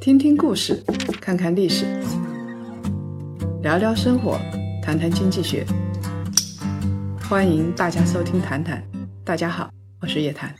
听听故事，看看历史，聊聊生活，谈谈经济学。欢迎大家收听《谈谈》，大家好，我是叶檀。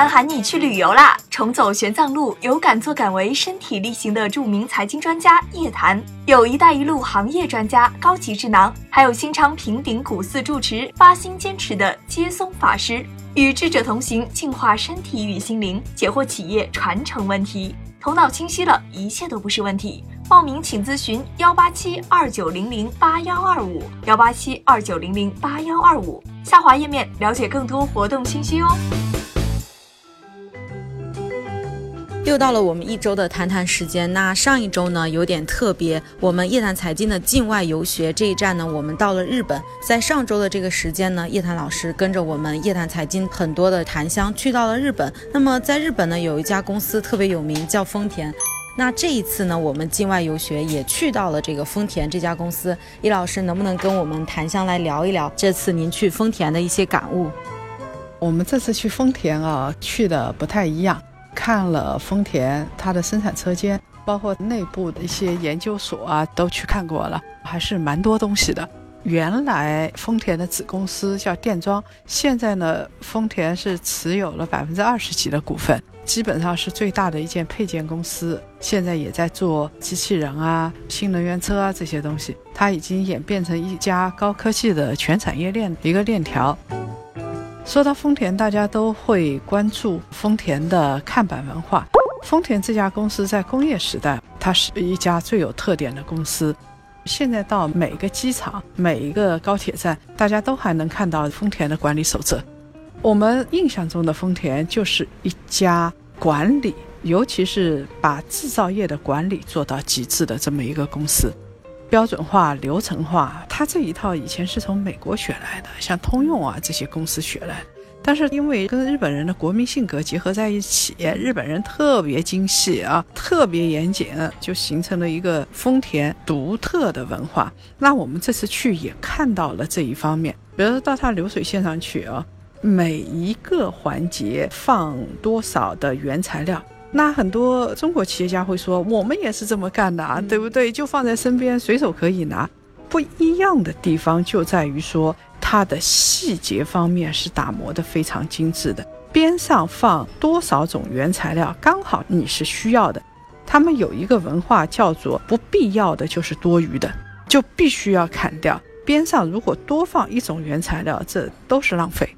叶檀喊你去旅游啦！重走玄奘路，有敢作敢为、身体力行的著名财经专家叶檀，有一带一路行业专家高级智囊，还有新昌平顶古寺住持发心坚持的接松法师，与智者同行，净化身体与心灵，解惑企业传承问题。头脑清晰了，一切都不是问题。报名请咨询幺八七二九零零八幺二五幺八七二九零零八幺二五，下滑页面了解更多活动信息哦。又到了我们一周的谈谈时间。那上一周呢有点特别，我们叶檀财经的境外游学这一站呢，我们到了日本。在上周的这个时间呢，叶檀老师跟着我们叶檀财经很多的檀香去到了日本。那么在日本呢，有一家公司特别有名，叫丰田。那这一次呢，我们境外游学也去到了这个丰田这家公司。叶老师能不能跟我们檀香来聊一聊这次您去丰田的一些感悟？我们这次去丰田啊，去的不太一样。看了丰田它的生产车间，包括内部的一些研究所啊，都去看过了，还是蛮多东西的。原来丰田的子公司叫电装，现在呢，丰田是持有了百分之二十几的股份，基本上是最大的一件配件公司。现在也在做机器人啊、新能源车啊这些东西，它已经演变成一家高科技的全产业链一个链条。说到丰田，大家都会关注丰田的看板文化。丰田这家公司在工业时代，它是一家最有特点的公司。现在到每个机场、每一个高铁站，大家都还能看到丰田的管理守则。我们印象中的丰田就是一家管理，尤其是把制造业的管理做到极致的这么一个公司。标准化、流程化，它这一套以前是从美国学来的，像通用啊这些公司学来。但是因为跟日本人的国民性格结合在一起，日本人特别精细啊，特别严谨，就形成了一个丰田独特的文化。那我们这次去也看到了这一方面，比如说到它流水线上去啊，每一个环节放多少的原材料。那很多中国企业家会说，我们也是这么干的啊，对不对？就放在身边，随手可以拿。不一样的地方就在于说，它的细节方面是打磨的非常精致的。边上放多少种原材料，刚好你是需要的。他们有一个文化叫做不必要的就是多余的，就必须要砍掉。边上如果多放一种原材料，这都是浪费。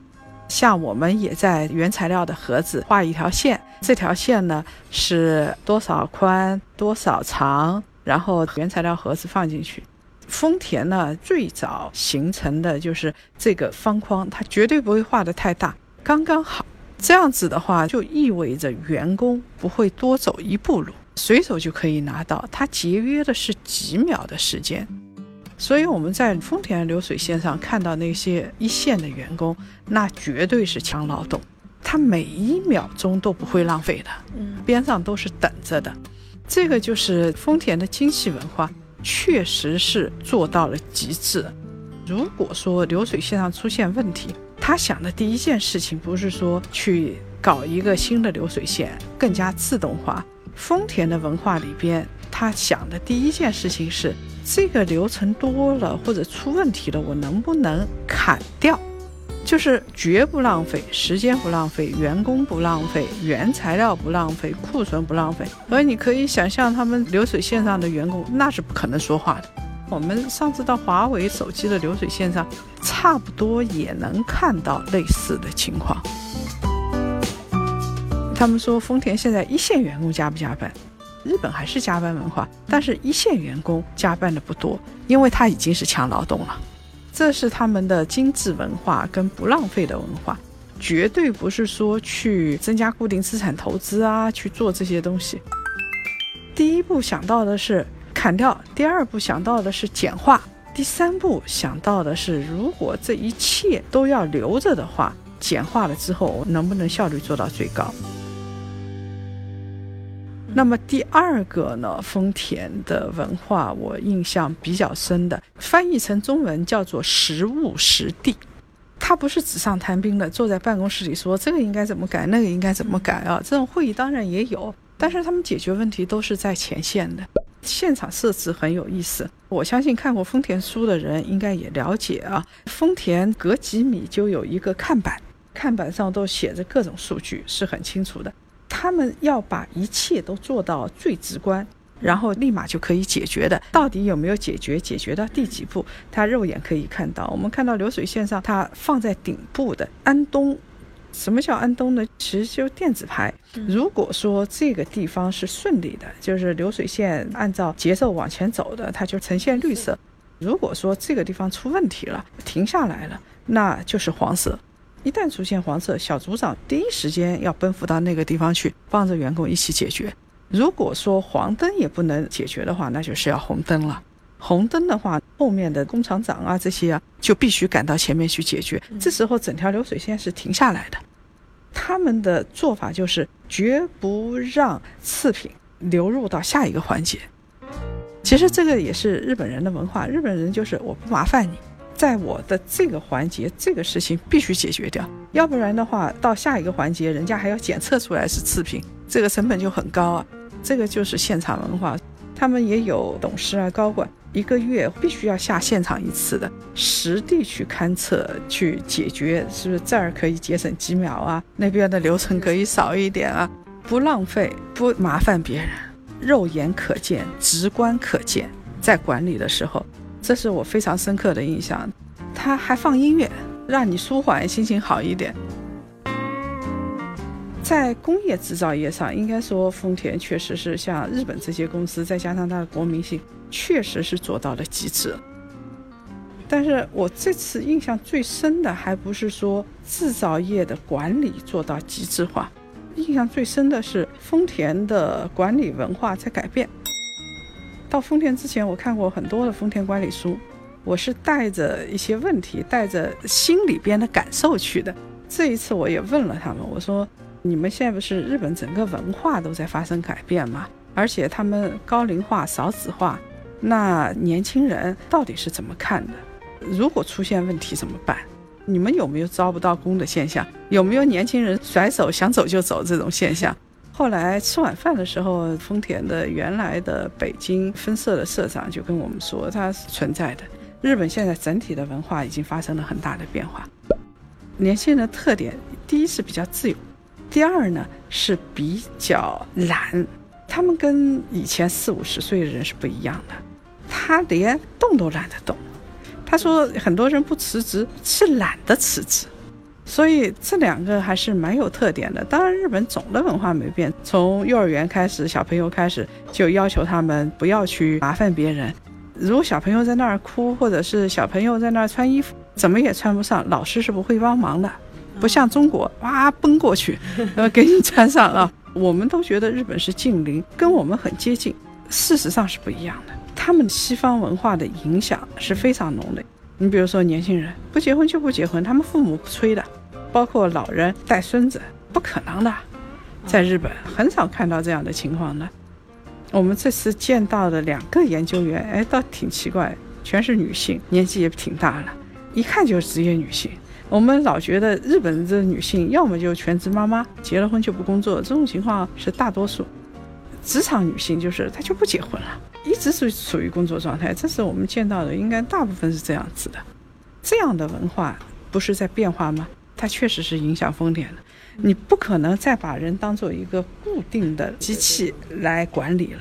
像我们也在原材料的盒子画一条线，这条线呢是多少宽多少长，然后原材料盒子放进去。丰田呢最早形成的就是这个方框，它绝对不会画的太大，刚刚好。这样子的话就意味着员工不会多走一步路，随手就可以拿到，它节约的是几秒的时间。所以我们在丰田流水线上看到那些一线的员工，那绝对是强劳动，他每一秒钟都不会浪费的，嗯，边上都是等着的。这个就是丰田的精细文化，确实是做到了极致。如果说流水线上出现问题，他想的第一件事情不是说去搞一个新的流水线，更加自动化。丰田的文化里边，他想的第一件事情是。这个流程多了或者出问题了，我能不能砍掉？就是绝不浪费时间，不浪费员工，不浪费原材料，不浪费库存，不浪费。所以你可以想象，他们流水线上的员工那是不可能说话的。我们上次到华为手机的流水线上，差不多也能看到类似的情况。他们说，丰田现在一线员工加不加班？日本还是加班文化，但是一线员工加班的不多，因为他已经是强劳动了。这是他们的精致文化跟不浪费的文化，绝对不是说去增加固定资产投资啊，去做这些东西。第一步想到的是砍掉，第二步想到的是简化，第三步想到的是如果这一切都要留着的话，简化了之后能不能效率做到最高？那么第二个呢，丰田的文化我印象比较深的，翻译成中文叫做“实物实地”。它他不是纸上谈兵的，坐在办公室里说这个应该怎么改，那个应该怎么改啊？这种会议当然也有，但是他们解决问题都是在前线的。现场设置很有意思，我相信看过丰田书的人应该也了解啊。丰田隔几米就有一个看板，看板上都写着各种数据，是很清楚的。他们要把一切都做到最直观，然后立马就可以解决的。到底有没有解决？解决到第几步？他肉眼可以看到。我们看到流水线上，它放在顶部的安东。什么叫安东呢？其实就是电子牌。如果说这个地方是顺利的，就是流水线按照节奏往前走的，它就呈现绿色；如果说这个地方出问题了，停下来了，那就是黄色。一旦出现黄色，小组长第一时间要奔赴到那个地方去，帮着员工一起解决。如果说黄灯也不能解决的话，那就是要红灯了。红灯的话，后面的工厂长啊这些啊，就必须赶到前面去解决。这时候整条流水线是停下来的。他们的做法就是绝不让次品流入到下一个环节。其实这个也是日本人的文化，日本人就是我不麻烦你，在我的这个环节这个事情必须解决掉，要不然的话到下一个环节人家还要检测出来是次品，这个成本就很高啊。这个就是现场文化，他们也有董事啊高管。一个月必须要下现场一次的，实地去勘测、去解决，是不是这儿可以节省几秒啊？那边的流程可以少一点啊？不浪费，不麻烦别人，肉眼可见、直观可见，在管理的时候，这是我非常深刻的印象。他还放音乐，让你舒缓心情好一点。在工业制造业上，应该说丰田确实是像日本这些公司，再加上它的国民性。确实是做到了极致，但是我这次印象最深的还不是说制造业的管理做到极致化，印象最深的是丰田的管理文化在改变。到丰田之前，我看过很多的丰田管理书，我是带着一些问题，带着心里边的感受去的。这一次我也问了他们，我说：“你们现在不是日本整个文化都在发生改变吗？而且他们高龄化、少子化。”那年轻人到底是怎么看的？如果出现问题怎么办？你们有没有招不到工的现象？有没有年轻人甩手想走就走这种现象？后来吃晚饭的时候，丰田的原来的北京分社的社长就跟我们说，它是存在的。日本现在整体的文化已经发生了很大的变化。年轻人的特点，第一是比较自由，第二呢是比较懒，他们跟以前四五十岁的人是不一样的。他连动都懒得动，他说很多人不辞职是懒得辞职，所以这两个还是蛮有特点的。当然，日本总的文化没变，从幼儿园开始，小朋友开始就要求他们不要去麻烦别人。如果小朋友在那儿哭，或者是小朋友在那儿穿衣服，怎么也穿不上，老师是不会帮忙的。不像中国，哇，奔过去，呃，给你穿上啊。我们都觉得日本是近邻，跟我们很接近，事实上是不一样的。他们西方文化的影响是非常浓的。你比如说，年轻人不结婚就不结婚，他们父母不催的，包括老人带孙子，不可能的。在日本很少看到这样的情况的。我们这次见到的两个研究员，哎，倒挺奇怪，全是女性，年纪也挺大了，一看就是职业女性。我们老觉得日本的女性要么就全职妈妈，结了婚就不工作，这种情况是大多数。职场女性就是她就不结婚了，一直是处于工作状态。这是我们见到的，应该大部分是这样子的。这样的文化不是在变化吗？它确实是影响丰田的。你不可能再把人当做一个固定的机器来管理了。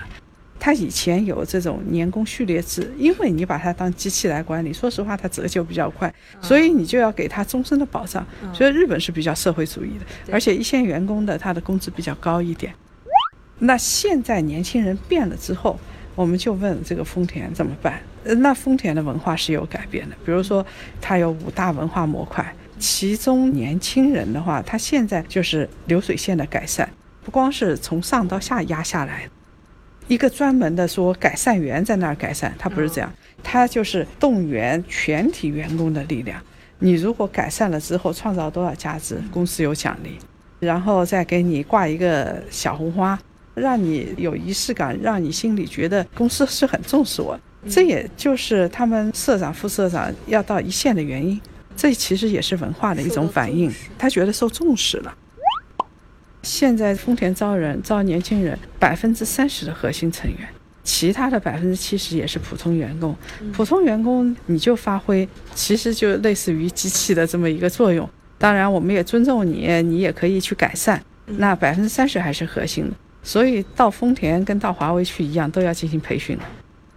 它以前有这种年功序列制，因为你把它当机器来管理，说实话，它折旧比较快，所以你就要给它终身的保障。所以日本是比较社会主义的，而且一线员工的他的工资比较高一点。那现在年轻人变了之后，我们就问这个丰田怎么办？那丰田的文化是有改变的，比如说它有五大文化模块，其中年轻人的话，他现在就是流水线的改善，不光是从上到下压下来，一个专门的说改善员在那儿改善，他不是这样，他就是动员全体员工的力量，你如果改善了之后创造多少价值，公司有奖励，然后再给你挂一个小红花。让你有仪式感，让你心里觉得公司是很重视我，这也就是他们社长、副社长要到一线的原因。这其实也是文化的一种反应，他觉得受重视了。现在丰田招人招年轻人，百分之三十的核心成员，其他的百分之七十也是普通员工。普通员工你就发挥，其实就类似于机器的这么一个作用。当然，我们也尊重你，你也可以去改善。那百分之三十还是核心的，所以到丰田跟到华为去一样，都要进行培训的。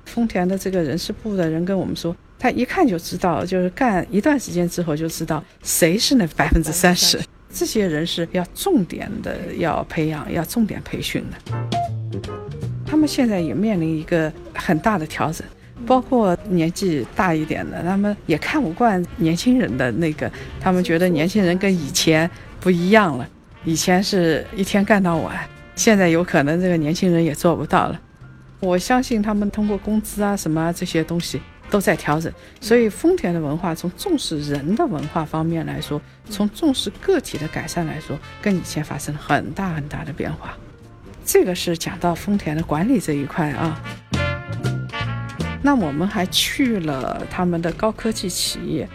丰田的这个人事部的人跟我们说，他一看就知道，就是干一段时间之后就知道谁是那百分之三十。这些人是要重点的要培养，要重点培训的。他们现在也面临一个很大的调整，包括年纪大一点的，他们也看不惯年轻人的那个，他们觉得年轻人跟以前不一样了。以前是一天干到晚，现在有可能这个年轻人也做不到了。我相信他们通过工资啊什么这些东西。都在调整，所以丰田的文化从重视人的文化方面来说，从重视个体的改善来说，跟以前发生了很大很大的变化。这个是讲到丰田的管理这一块啊。那我们还去了他们的高科技企业。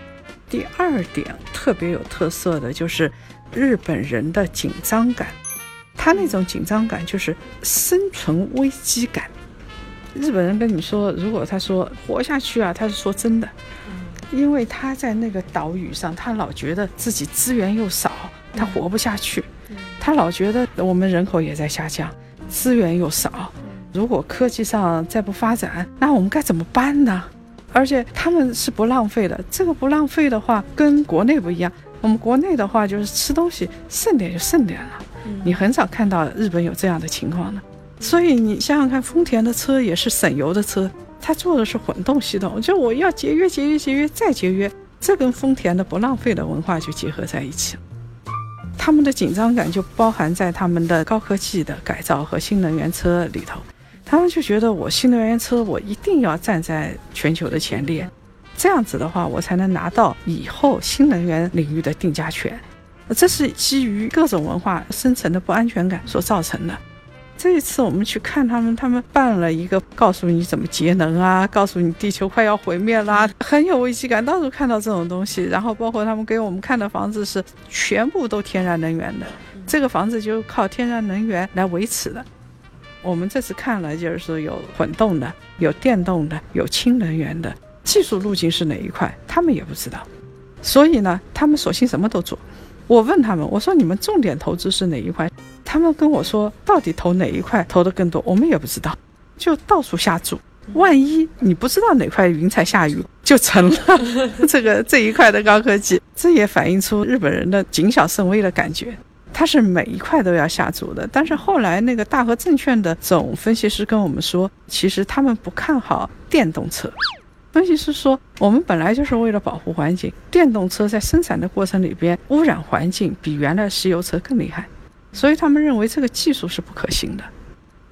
第二点特别有特色的就是日本人的紧张感，他那种紧张感就是生存危机感。日本人跟你说，如果他说活下去啊，他是说真的，因为他在那个岛屿上，他老觉得自己资源又少，他活不下去。他老觉得我们人口也在下降，资源又少，如果科技上再不发展，那我们该怎么办呢？而且他们是不浪费的，这个不浪费的话，跟国内不一样。我们国内的话就是吃东西剩点就剩点了，你很少看到日本有这样的情况的。所以你想想看，丰田的车也是省油的车，它做的是混动系统，就我要节约、节约、节约再节约，这跟丰田的不浪费的文化就结合在一起了。他们的紧张感就包含在他们的高科技的改造和新能源车里头，他们就觉得我新能源车我一定要站在全球的前列，这样子的话我才能拿到以后新能源领域的定价权。这是基于各种文化生成的不安全感所造成的。这一次我们去看他们，他们办了一个告诉你怎么节能啊，告诉你地球快要毁灭啦，很有危机感。到处看到这种东西，然后包括他们给我们看的房子是全部都天然能源的，这个房子就靠天然能源来维持的。我们这次看了，就是说有混动的，有电动的，有氢能源的，技术路径是哪一块，他们也不知道。所以呢，他们索性什么都做。我问他们，我说你们重点投资是哪一块？他们跟我说，到底投哪一块投的更多，我们也不知道，就到处下注。万一你不知道哪块云彩下雨，就成了 这个这一块的高科技。这也反映出日本人的谨小慎微的感觉，他是每一块都要下注的。但是后来那个大和证券的总分析师跟我们说，其实他们不看好电动车。分析师说，我们本来就是为了保护环境，电动车在生产的过程里边污染环境比原来石油车更厉害，所以他们认为这个技术是不可行的。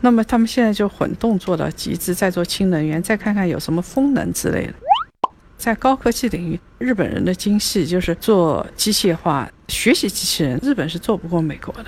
那么他们现在就混动做到极致，再做氢能源，再看看有什么风能之类的。在高科技领域，日本人的精细就是做机械化、学习机器人，日本是做不过美国的。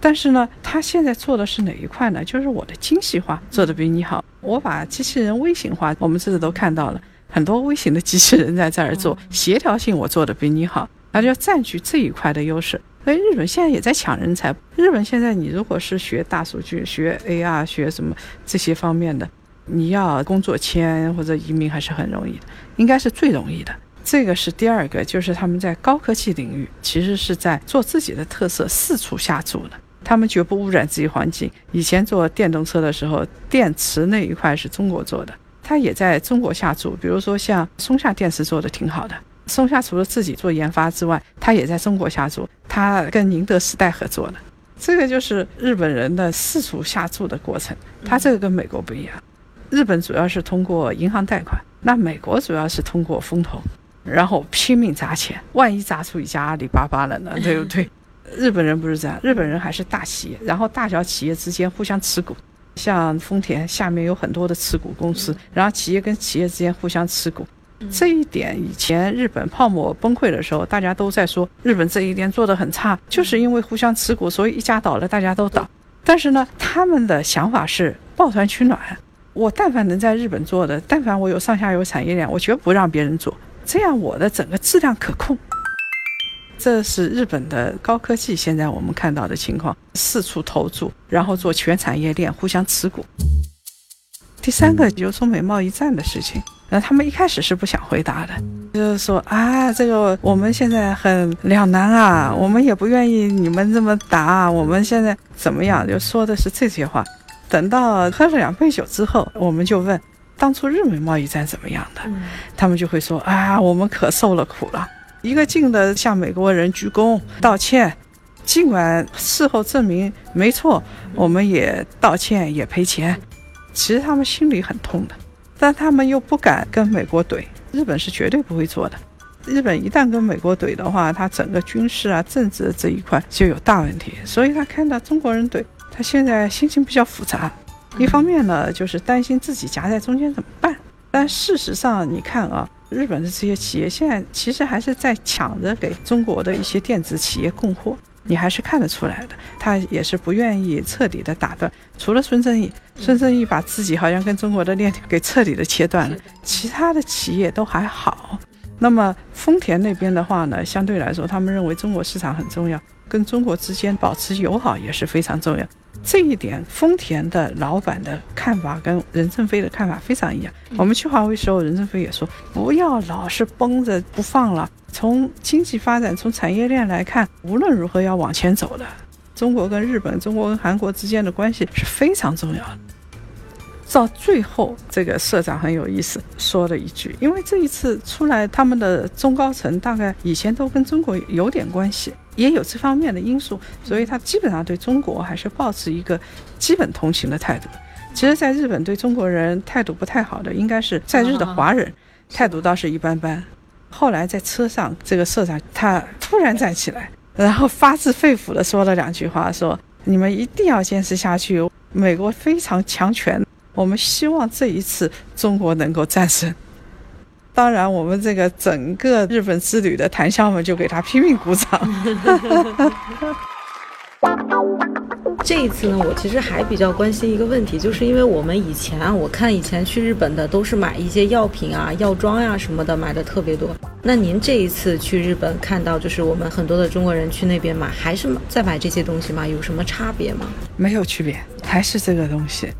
但是呢，他现在做的是哪一块呢？就是我的精细化做的比你好，我把机器人微型化，我们这次都看到了很多微型的机器人在这儿做，协调性我做的比你好，那就要占据这一块的优势。所以日本现在也在抢人才。日本现在你如果是学大数据、学 AR、学什么这些方面的，你要工作签或者移民还是很容易的，应该是最容易的。这个是第二个，就是他们在高科技领域其实是在做自己的特色，四处下注的。他们绝不污染自己环境。以前做电动车的时候，电池那一块是中国做的，他也在中国下注。比如说像松下电池做的挺好的，松下除了自己做研发之外，他也在中国下注，他跟宁德时代合作的。这个就是日本人的四处下注的过程。他这个跟美国不一样，日本主要是通过银行贷款，那美国主要是通过风投，然后拼命砸钱，万一砸出一家阿里巴巴了呢？对不对？日本人不是这样，日本人还是大企业，然后大小企业之间互相持股，像丰田下面有很多的持股公司，然后企业跟企业之间互相持股，这一点以前日本泡沫崩溃的时候，大家都在说日本这一点做得很差，就是因为互相持股，所以一家倒了大家都倒。但是呢，他们的想法是抱团取暖，我但凡能在日本做的，但凡我有上下游产业链，我绝不让别人做。这样我的整个质量可控。这是日本的高科技，现在我们看到的情况，四处投注，然后做全产业链，互相持股。第三个就是中美贸易战的事情，那他们一开始是不想回答的，就是说啊，这个我们现在很两难啊，我们也不愿意你们这么打，我们现在怎么样？就说的是这些话。等到喝了两杯酒之后，我们就问，当初日美贸易战怎么样的？他们就会说啊，我们可受了苦了。一个劲的向美国人鞠躬道歉，尽管事后证明没错，我们也道歉也赔钱，其实他们心里很痛的，但他们又不敢跟美国怼，日本是绝对不会做的。日本一旦跟美国怼的话，他整个军事啊、政治这一块就有大问题，所以他看到中国人怼，他现在心情比较复杂。一方面呢，就是担心自己夹在中间怎么办，但事实上你看啊。日本的这些企业现在其实还是在抢着给中国的一些电子企业供货，你还是看得出来的。他也是不愿意彻底的打断，除了孙正义，孙正义把自己好像跟中国的链条给彻底的切断了，其他的企业都还好。那么丰田那边的话呢，相对来说，他们认为中国市场很重要，跟中国之间保持友好也是非常重要。这一点，丰田的老板的看法跟任正非的看法非常一样。我们去华为时候，任正非也说，不要老是绷着不放了。从经济发展、从产业链来看，无论如何要往前走的。中国跟日本、中国跟韩国之间的关系是非常重要的。到最后，这个社长很有意思，说了一句：“因为这一次出来，他们的中高层大概以前都跟中国有点关系，也有这方面的因素，所以他基本上对中国还是保持一个基本同情的态度。其实，在日本对中国人态度不太好的，应该是在日的华人，态度倒是一般般。后来在车上，这个社长他突然站起来，然后发自肺腑地说了两句话：说你们一定要坚持下去，美国非常强权。”我们希望这一次中国能够战胜。当然，我们这个整个日本之旅的檀香们就给他拼命鼓掌。这一次呢，我其实还比较关心一个问题，就是因为我们以前啊，我看以前去日本的都是买一些药品啊、药妆呀什么的，买的特别多。那您这一次去日本看到，就是我们很多的中国人去那边买，还是在买这些东西吗？有什么差别吗？没有区别，还是这个东西。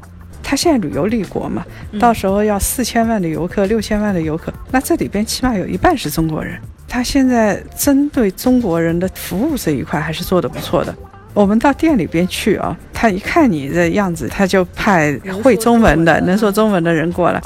他现在旅游立国嘛，到时候要四千万的游客，六千万的游客，那这里边起码有一半是中国人。他现在针对中国人的服务这一块还是做得不错的。我们到店里边去啊，他一看你这样子，他就派会中文的、能说中文的人过来。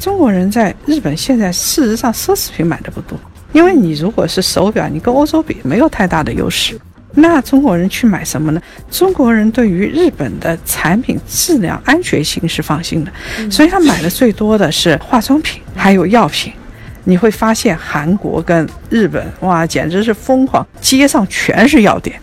中国人在日本现在事实上奢侈品买的不多，因为你如果是手表，你跟欧洲比没有太大的优势。那中国人去买什么呢？中国人对于日本的产品质量、安全性是放心的，所以他买的最多的是化妆品，还有药品。你会发现韩国跟日本，哇，简直是疯狂，街上全是药店。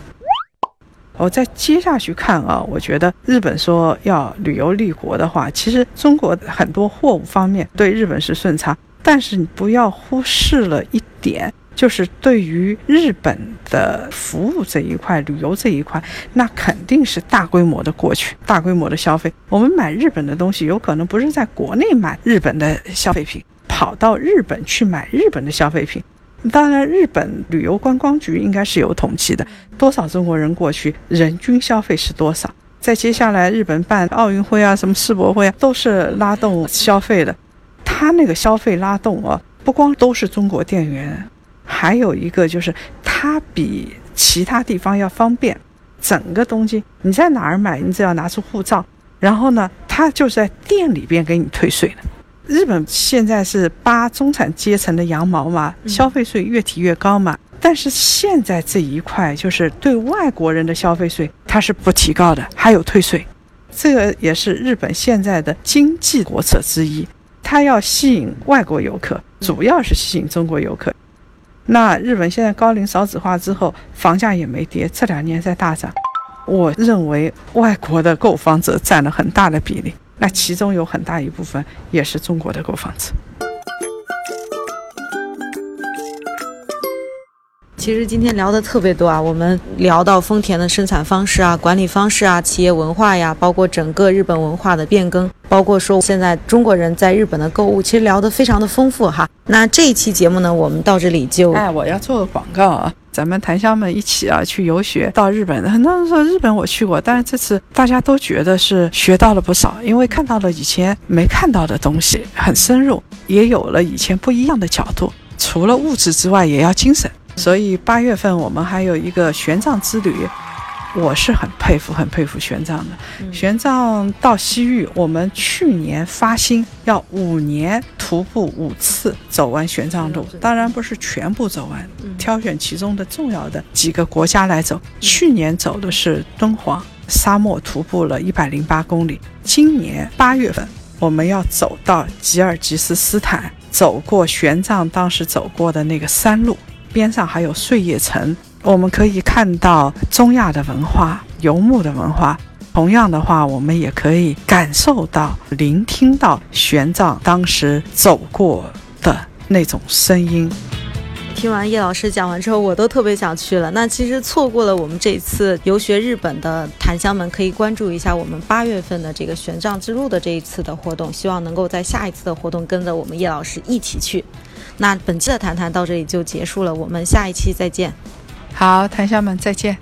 我再接下去看啊，我觉得日本说要旅游立国的话，其实中国很多货物方面对日本是顺差，但是你不要忽视了一点。就是对于日本的服务这一块、旅游这一块，那肯定是大规模的过去、大规模的消费。我们买日本的东西，有可能不是在国内买日本的消费品，跑到日本去买日本的消费品。当然，日本旅游观光局应该是有统计的，多少中国人过去，人均消费是多少。在接下来日本办奥运会啊、什么世博会啊，都是拉动消费的。他那个消费拉动啊，不光都是中国店员。还有一个就是，它比其他地方要方便。整个东京你在哪儿买，你只要拿出护照，然后呢，它就在店里边给你退税了。日本现在是扒中产阶层的羊毛嘛，消费税越提越高嘛。但是现在这一块就是对外国人的消费税，它是不提高的，还有退税。这个也是日本现在的经济国策之一，它要吸引外国游客，主要是吸引中国游客。那日本现在高龄少子化之后，房价也没跌，这两年在大涨。我认为外国的购房者占了很大的比例，那其中有很大一部分也是中国的购房者。其实今天聊的特别多啊，我们聊到丰田的生产方式啊、管理方式啊、企业文化呀，包括整个日本文化的变更。包括说现在中国人在日本的购物，其实聊得非常的丰富哈。那这一期节目呢，我们到这里就哎，我要做个广告啊，咱们檀香们一起啊去游学到日本。很多人说日本我去过，但是这次大家都觉得是学到了不少，因为看到了以前没看到的东西，很深入，也有了以前不一样的角度。除了物质之外，也要精神。所以八月份我们还有一个玄奘之旅。我是很佩服、很佩服玄奘的。玄奘到西域，我们去年发心要五年徒步五次走完玄奘路，当然不是全部走完，挑选其中的重要的几个国家来走。去年走的是敦煌沙漠，徒步了一百零八公里。今年八月份，我们要走到吉尔吉斯斯坦，走过玄奘当时走过的那个山路，边上还有碎叶城。我们可以看到中亚的文化、游牧的文化。同样的话，我们也可以感受到、聆听到玄奘当时走过的那种声音。听完叶老师讲完之后，我都特别想去了。那其实错过了我们这次游学日本的檀香们，可以关注一下我们八月份的这个玄奘之路的这一次的活动。希望能够在下一次的活动跟着我们叶老师一起去。那本期的谈谈到这里就结束了，我们下一期再见。好，檀香们再见。